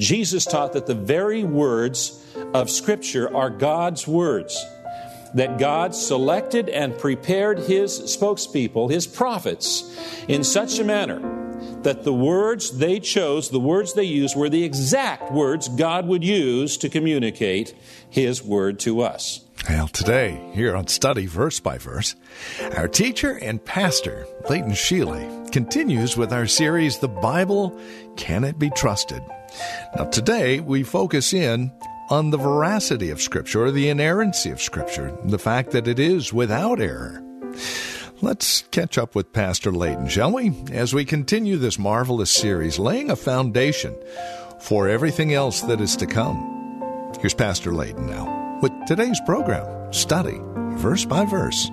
Jesus taught that the very words of Scripture are God's words, that God selected and prepared His spokespeople, His prophets, in such a manner that the words they chose, the words they used, were the exact words God would use to communicate His word to us. Well, today, here on Study Verse by Verse, our teacher and pastor, Leighton Sheely, continues with our series, The Bible Can It Be Trusted? Now, today we focus in on the veracity of Scripture, or the inerrancy of Scripture, the fact that it is without error. Let's catch up with Pastor Layton, shall we, as we continue this marvelous series, laying a foundation for everything else that is to come. Here's Pastor Layton now with today's program, Study Verse by Verse.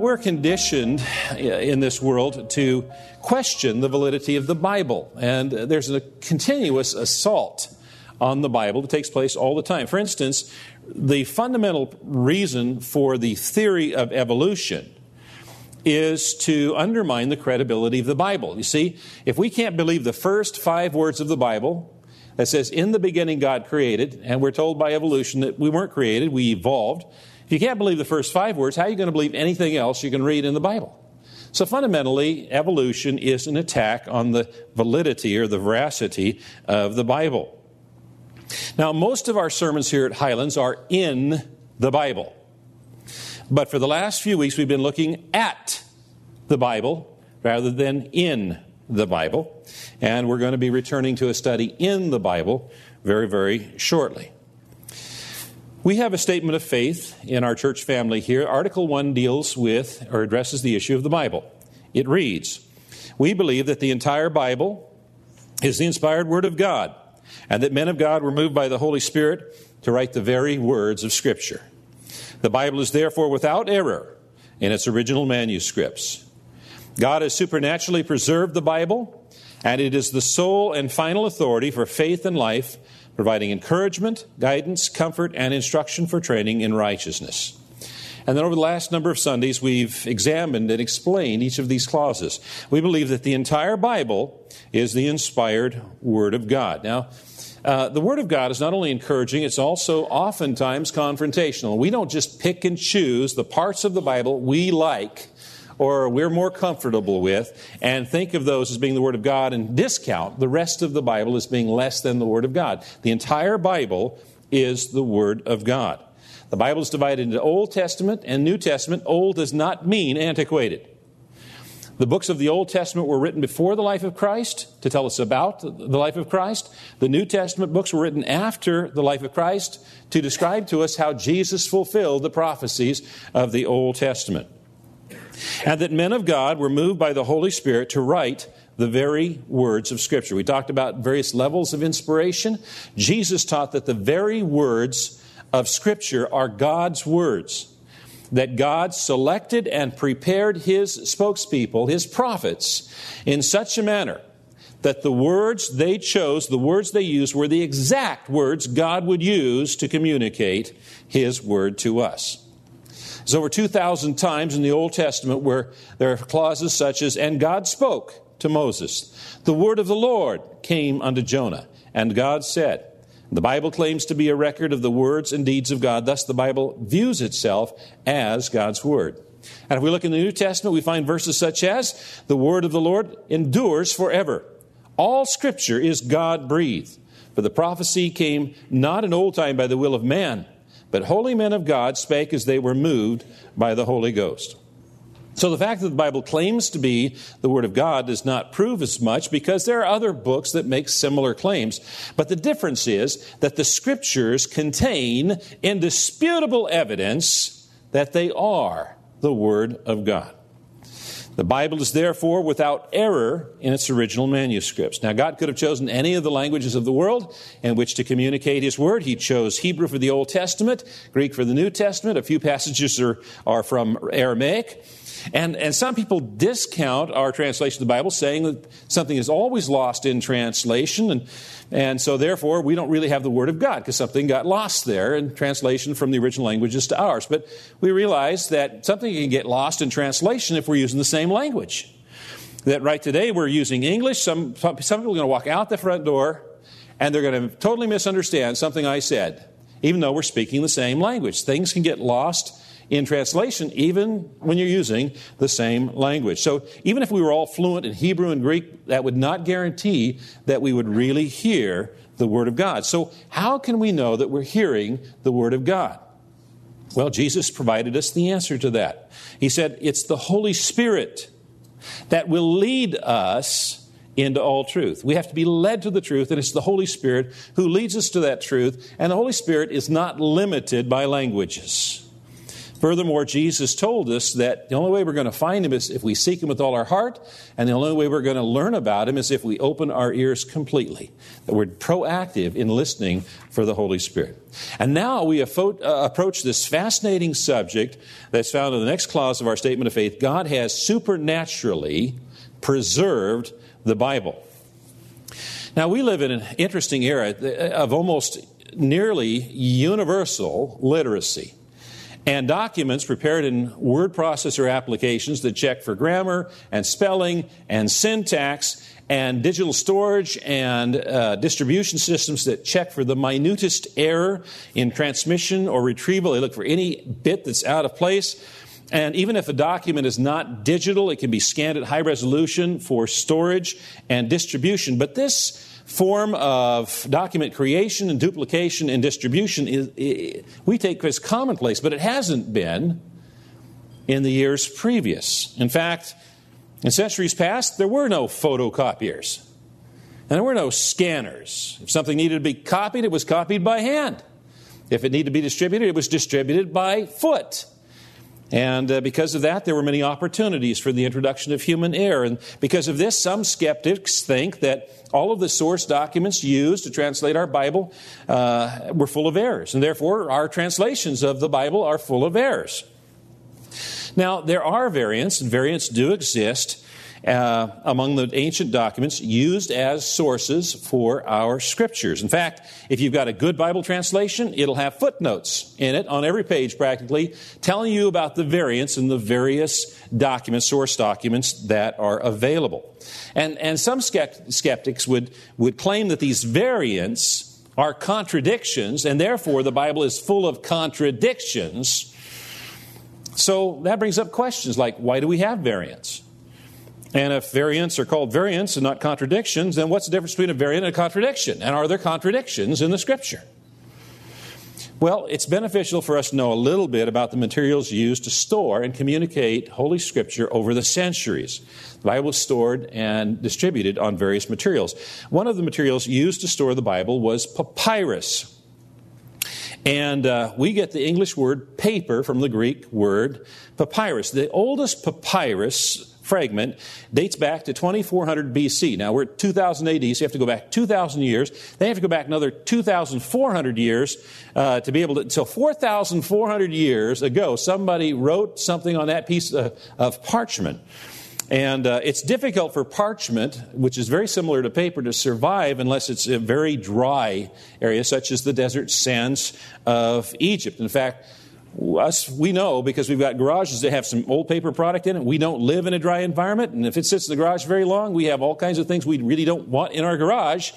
We're conditioned uh, in this world to question the validity of the Bible, and uh, there's a continuous assault on the Bible that takes place all the time. For instance, the fundamental reason for the theory of evolution is to undermine the credibility of the Bible. You see, if we can't believe the first five words of the Bible that says, In the beginning God created, and we're told by evolution that we weren't created, we evolved. If you can't believe the first five words, how are you going to believe anything else you can read in the Bible? So fundamentally, evolution is an attack on the validity or the veracity of the Bible. Now, most of our sermons here at Highlands are in the Bible. But for the last few weeks, we've been looking at the Bible rather than in the Bible. And we're going to be returning to a study in the Bible very, very shortly. We have a statement of faith in our church family here. Article 1 deals with or addresses the issue of the Bible. It reads We believe that the entire Bible is the inspired Word of God, and that men of God were moved by the Holy Spirit to write the very words of Scripture. The Bible is therefore without error in its original manuscripts. God has supernaturally preserved the Bible, and it is the sole and final authority for faith and life providing encouragement, guidance, comfort, and instruction for training in righteousness. And then over the last number of Sundays, we've examined and explained each of these clauses. We believe that the entire Bible is the inspired Word of God. Now, uh, the Word of God is not only encouraging, it's also oftentimes confrontational. We don't just pick and choose the parts of the Bible we like or we're more comfortable with and think of those as being the Word of God and discount the rest of the Bible as being less than the Word of God. The entire Bible is the Word of God. The Bible is divided into Old Testament and New Testament. Old does not mean antiquated. The books of the Old Testament were written before the life of Christ to tell us about the life of Christ. The New Testament books were written after the life of Christ to describe to us how Jesus fulfilled the prophecies of the Old Testament and that men of God were moved by the Holy Spirit to write the very words of Scripture. We talked about various levels of inspiration. Jesus taught that the very words of Scripture are God's words, that God selected and prepared His spokespeople, His prophets, in such a manner that the words they chose, the words they used, were the exact words God would use to communicate His word to us. There's over 2,000 times in the Old Testament where there are clauses such as, and God spoke to Moses. The word of the Lord came unto Jonah, and God said. The Bible claims to be a record of the words and deeds of God. Thus, the Bible views itself as God's word. And if we look in the New Testament, we find verses such as, The word of the Lord endures forever. All scripture is God breathed. For the prophecy came not in old time by the will of man, but holy men of God spake as they were moved by the Holy Ghost. So the fact that the Bible claims to be the Word of God does not prove as much because there are other books that make similar claims. But the difference is that the Scriptures contain indisputable evidence that they are the Word of God. The Bible is therefore without error in its original manuscripts. Now, God could have chosen any of the languages of the world in which to communicate His Word. He chose Hebrew for the Old Testament, Greek for the New Testament. A few passages are, are from Aramaic. And, and some people discount our translation of the Bible, saying that something is always lost in translation, and, and so therefore we don't really have the Word of God because something got lost there in translation from the original languages to ours. But we realize that something can get lost in translation if we're using the same language. That right today we're using English. Some, some people are going to walk out the front door and they're going to totally misunderstand something I said, even though we're speaking the same language. Things can get lost in translation, even when you're using the same language. So, even if we were all fluent in Hebrew and Greek, that would not guarantee that we would really hear the Word of God. So, how can we know that we're hearing the Word of God? Well, Jesus provided us the answer to that. He said, It's the Holy Spirit that will lead us into all truth. We have to be led to the truth, and it's the Holy Spirit who leads us to that truth, and the Holy Spirit is not limited by languages. Furthermore, Jesus told us that the only way we're going to find him is if we seek him with all our heart, and the only way we're going to learn about him is if we open our ears completely. That we're proactive in listening for the Holy Spirit. And now we uh, approach this fascinating subject that's found in the next clause of our statement of faith God has supernaturally preserved the Bible. Now, we live in an interesting era of almost nearly universal literacy and documents prepared in word processor applications that check for grammar and spelling and syntax and digital storage and uh, distribution systems that check for the minutest error in transmission or retrieval. They look for any bit that's out of place. And even if a document is not digital, it can be scanned at high resolution for storage and distribution. But this form of document creation and duplication and distribution is, we take as commonplace, but it hasn't been in the years previous. In fact, in centuries past, there were no photocopiers. And there were no scanners. If something needed to be copied, it was copied by hand. If it needed to be distributed, it was distributed by foot. And uh, because of that, there were many opportunities for the introduction of human error. And because of this, some skeptics think that all of the source documents used to translate our Bible uh, were full of errors. And therefore, our translations of the Bible are full of errors. Now, there are variants, and variants do exist uh, among the ancient documents used as sources for our scriptures. In fact, if you've got a good Bible translation, it'll have footnotes in it on every page practically, telling you about the variants in the various documents, source documents that are available. And, and some skeptics would, would claim that these variants are contradictions, and therefore the Bible is full of contradictions. So that brings up questions like why do we have variants? And if variants are called variants and not contradictions, then what's the difference between a variant and a contradiction? And are there contradictions in the Scripture? Well, it's beneficial for us to know a little bit about the materials used to store and communicate Holy Scripture over the centuries. The Bible was stored and distributed on various materials. One of the materials used to store the Bible was papyrus. And uh, we get the English word paper from the Greek word papyrus. The oldest papyrus fragment dates back to 2400 BC. Now we're at 2000 AD, so you have to go back 2,000 years. Then you have to go back another 2,400 years uh, to be able to. So 4,400 years ago, somebody wrote something on that piece of, of parchment. And uh, it's difficult for parchment, which is very similar to paper, to survive unless it's a very dry area, such as the desert sands of Egypt. In fact, us, we know because we've got garages that have some old paper product in it. We don't live in a dry environment, and if it sits in the garage very long, we have all kinds of things we really don't want in our garage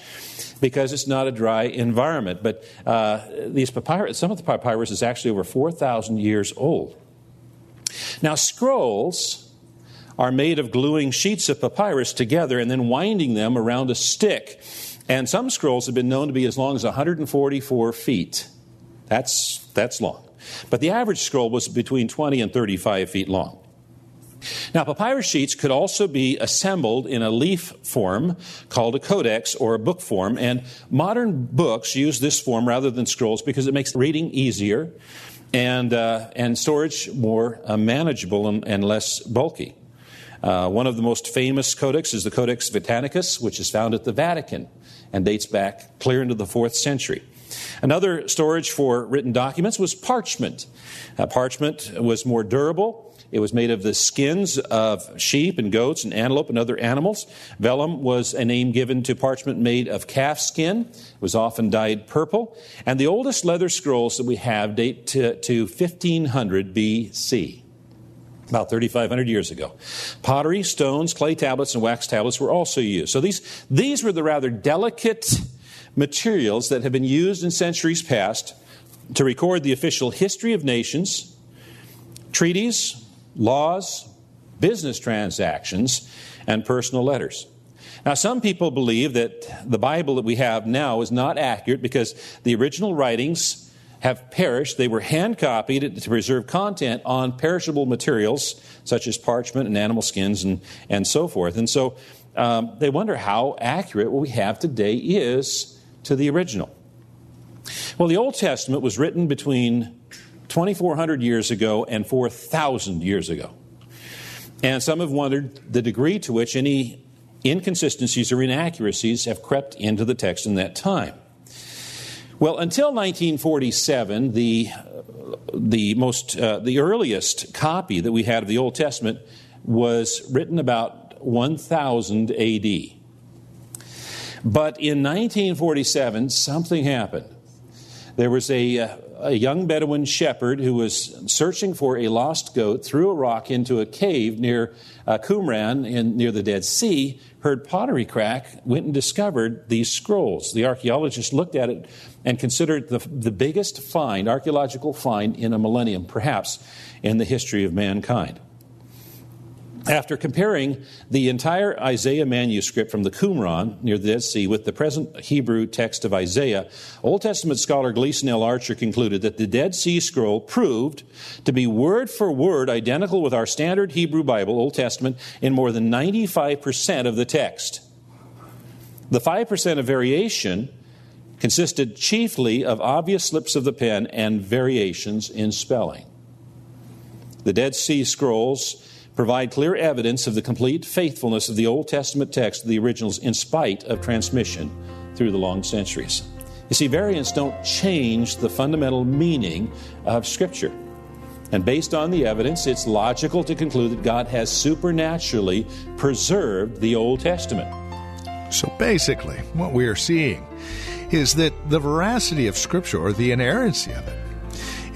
because it's not a dry environment. But uh, these papyrus, some of the papyrus is actually over 4,000 years old. Now, scrolls are made of gluing sheets of papyrus together and then winding them around a stick. And some scrolls have been known to be as long as 144 feet. That's, that's long. But the average scroll was between 20 and 35 feet long. Now, papyrus sheets could also be assembled in a leaf form called a codex or a book form, and modern books use this form rather than scrolls because it makes reading easier and, uh, and storage more uh, manageable and, and less bulky. Uh, one of the most famous codex is the Codex Vaticanus, which is found at the Vatican and dates back clear into the fourth century. Another storage for written documents was parchment. Uh, parchment was more durable. It was made of the skins of sheep and goats and antelope and other animals. Vellum was a name given to parchment made of calf skin. It was often dyed purple. And the oldest leather scrolls that we have date to, to 1500 BC about 3,500 years ago. Pottery, stones, clay tablets, and wax tablets were also used. So these, these were the rather delicate materials that have been used in centuries past to record the official history of nations, treaties, laws, business transactions, and personal letters. Now, some people believe that the Bible that we have now is not accurate because the original writings have perished. They were hand copied to preserve content on perishable materials such as parchment and animal skins and, and so forth. And so um, they wonder how accurate what we have today is to the original. Well, the Old Testament was written between 2,400 years ago and 4,000 years ago. And some have wondered the degree to which any inconsistencies or inaccuracies have crept into the text in that time. Well, until 1947, the, the, most, uh, the earliest copy that we had of the Old Testament was written about 1000 AD. But in 1947, something happened. There was a, uh, a young Bedouin shepherd who was searching for a lost goat, threw a rock into a cave near uh, Qumran, in, near the Dead Sea, heard pottery crack, went and discovered these scrolls. The archaeologist looked at it and considered the, the biggest find, archaeological find in a millennium, perhaps in the history of mankind. After comparing the entire Isaiah manuscript from the Qumran near the Dead Sea with the present Hebrew text of Isaiah, Old Testament scholar Gleason L. Archer concluded that the Dead Sea Scroll proved to be word for word identical with our standard Hebrew Bible, Old Testament, in more than 95% of the text. The 5% of variation consisted chiefly of obvious slips of the pen and variations in spelling. The Dead Sea Scrolls provide clear evidence of the complete faithfulness of the Old Testament text to the originals in spite of transmission through the long centuries. You see, variants don't change the fundamental meaning of Scripture. And based on the evidence, it's logical to conclude that God has supernaturally preserved the Old Testament. So basically, what we are seeing is that the veracity of Scripture, or the inerrancy of it,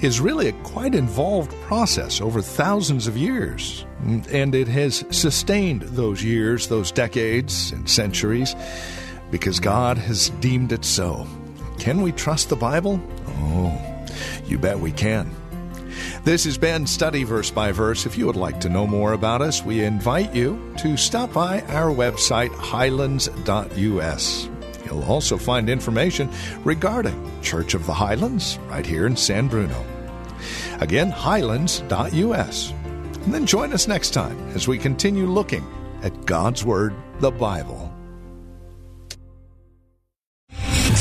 is really a quite involved process over thousands of years. And it has sustained those years, those decades and centuries, because God has deemed it so. Can we trust the Bible? Oh, you bet we can. This has been Study Verse by Verse. If you would like to know more about us, we invite you to stop by our website, highlands.us. You'll also find information regarding Church of the Highlands right here in San Bruno. Again, highlands.us. And then join us next time as we continue looking at God's Word, the Bible.